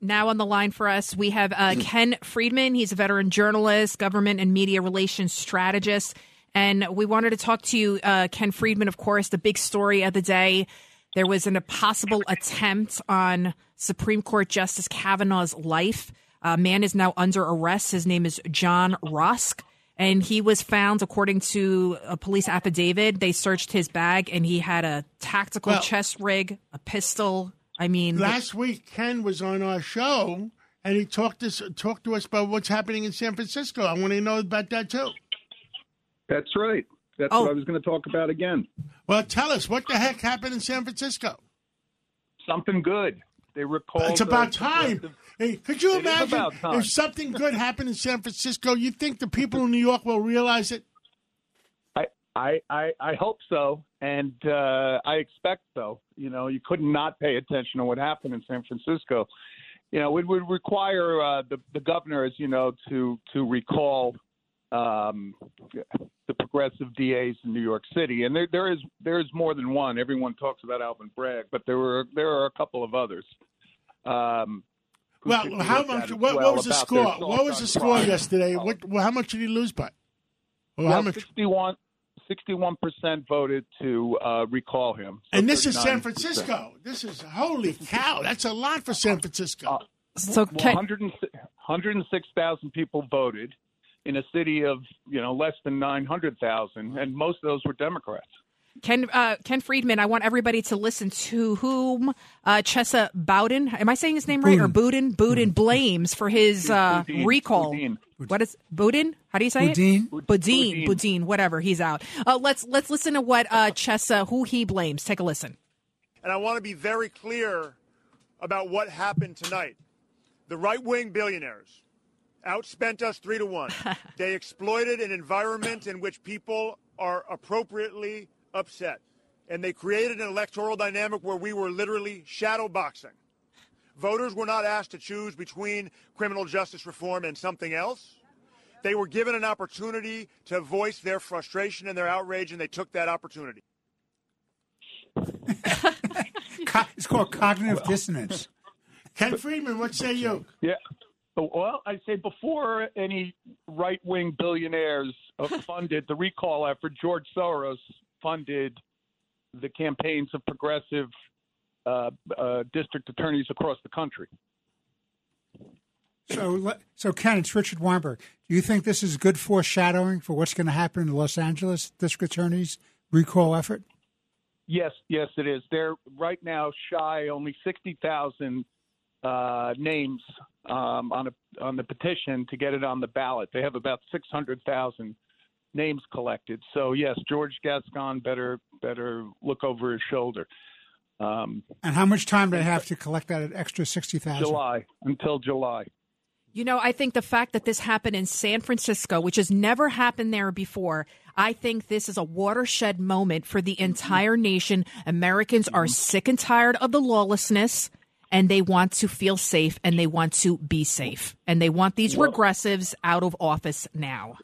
Now on the line for us, we have uh, Ken Friedman. He's a veteran journalist, government and media relations strategist. And we wanted to talk to you, uh, Ken Friedman, of course, the big story of the day. There was an, a possible attempt on Supreme Court Justice Kavanaugh's life. A man is now under arrest. His name is John Rosk. And he was found, according to a police affidavit, they searched his bag and he had a tactical Well- chest rig, a pistol. I mean, Last week, Ken was on our show, and he talked us talked to us about what's happening in San Francisco. I want to know about that too. That's right. That's Oh. what I was going to talk about again. Well, tell us what the heck happened in San Francisco. Something good. They recalled. it's about time. progressive- Hey, could you It is imagine if something good happened in San Francisco? You think the people in New York will realize it? I, I, I, I hope so, and uh, I expect so. You know, you could not pay attention to what happened in San Francisco. You know, it would require uh, the the governor, as you know, to to recall um, the progressive DAs in New York City, and there there is there is more than one. Everyone talks about Alvin Bragg, but there were there are a couple of others. Um, Well, how much? What, well what was the score? What was the score crime. yesterday? What? Well, how much did he lose by? How Well, much? 61 percent voted to uh, recall him. So And this is San Francisco. This is holy cow. That's a lot for San Francisco. so Well, Ken, 100 106,000 people voted in a city of you know less than 900,000, and most of those were Democrats. Ken uh, Ken Friedman, I want everybody to listen to whom uh, Chesa Bowden, am I saying his name right, or Boudin? Boudin blames for his uh, Boudin, recall. Boudin. What is Boudin? How do you say Boudin? it? Boudin. Boudin. Whatever. He's out. Uh, let's let's listen to what uh, Chesa, who he blames. Take a listen. And I want to be very clear about what happened tonight. The right wing billionaires outspent us three to one. they exploited an environment in which people are appropriately upset. And they created an electoral dynamic where we were literally shadow boxing. Voters were not asked to choose between criminal justice reform and something else. They were given an opportunity to voice their frustration and their outrage, and they took that opportunity. It's called cognitive dissonance. Ken Friedman, what say you? Yeah. Well, I say before any right wing billionaires uh, funded the recall effort, George Soros funded the campaigns of progressive uh, uh, district attorneys across the country. So, so Ken, it's Richard Weinberg. Do you think this is good foreshadowing for what's going to happen in the Los Angeles District Attorney's recall effort? Yes, yes, it is. They're right now shy only sixty thousand uh, names um, on a on the petition to get it on the ballot. They have about six hundred thousand names collected. So yes, George Gascon better better look over his shoulder. Um, And how much time do they have to collect that extra sixty thousand? July until July. You know, I think the fact that this happened in San Francisco, which has never happened there before, I think this is a watershed moment for the entire nation. Americans are sick and tired of the lawlessness and they want to feel safe and they want to be safe. And they want these Well- regressives out of office now.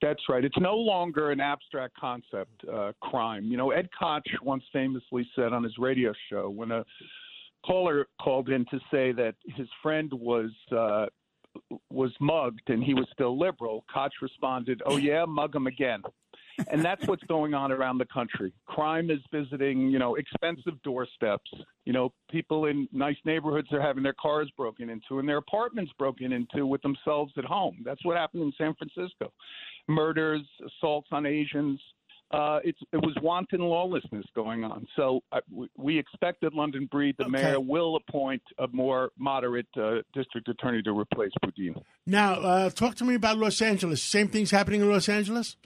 That's right. It's no longer an abstract concept, uh, crime. You know, Ed Koch once famously said on his radio show when a caller called in to say that his friend was uh, was mugged and he was still liberal, Koch responded, "Oh yeah, mug him again." And that's what's going on around the country. Crime is visiting, you know, expensive doorsteps. You know, people in nice neighborhoods are having their cars broken into and their apartments broken into with themselves at home. That's what happened in San Francisco. Murders, assaults on Asians. Uh, it's, it was wanton lawlessness going on. So uh, we, we expect that London Breed, the Okay. mayor, will appoint a more moderate uh, district attorney to replace Boudin. Now, uh, talk to me about Los Angeles. Same thing's happening in Los Angeles.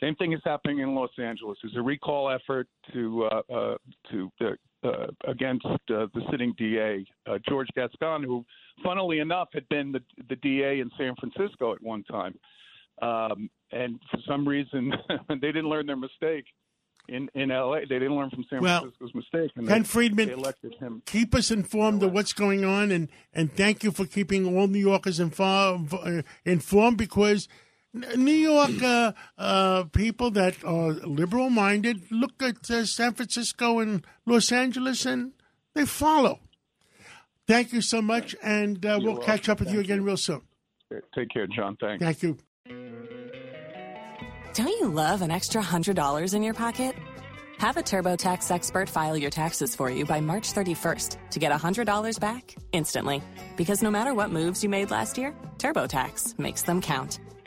Same thing is happening in Los Angeles. There's a recall effort to uh, uh, to uh, uh, against uh, the sitting DA uh, George Gascon, who, funnily enough, had been the the DA in San Francisco at one time, um, and for some reason they didn't learn their mistake in in L.A. They didn't learn from San Well, Francisco's mistake, and Ken they, Friedman, they elected him. keep us informed of what's going on, and, and thank you for keeping all New Yorkers informed, informed because New York uh, uh, people that are liberal minded look at uh, San Francisco and Los Angeles and they follow. Thank you so much, and uh, we'll catch up with you again real soon. Take care, John. Thanks. Thank you. Don't you love an extra $100 in your pocket? Have a TurboTax expert file your taxes for you by March 31st to get $100 back instantly. Because no matter what moves you made last year, TurboTax makes them count.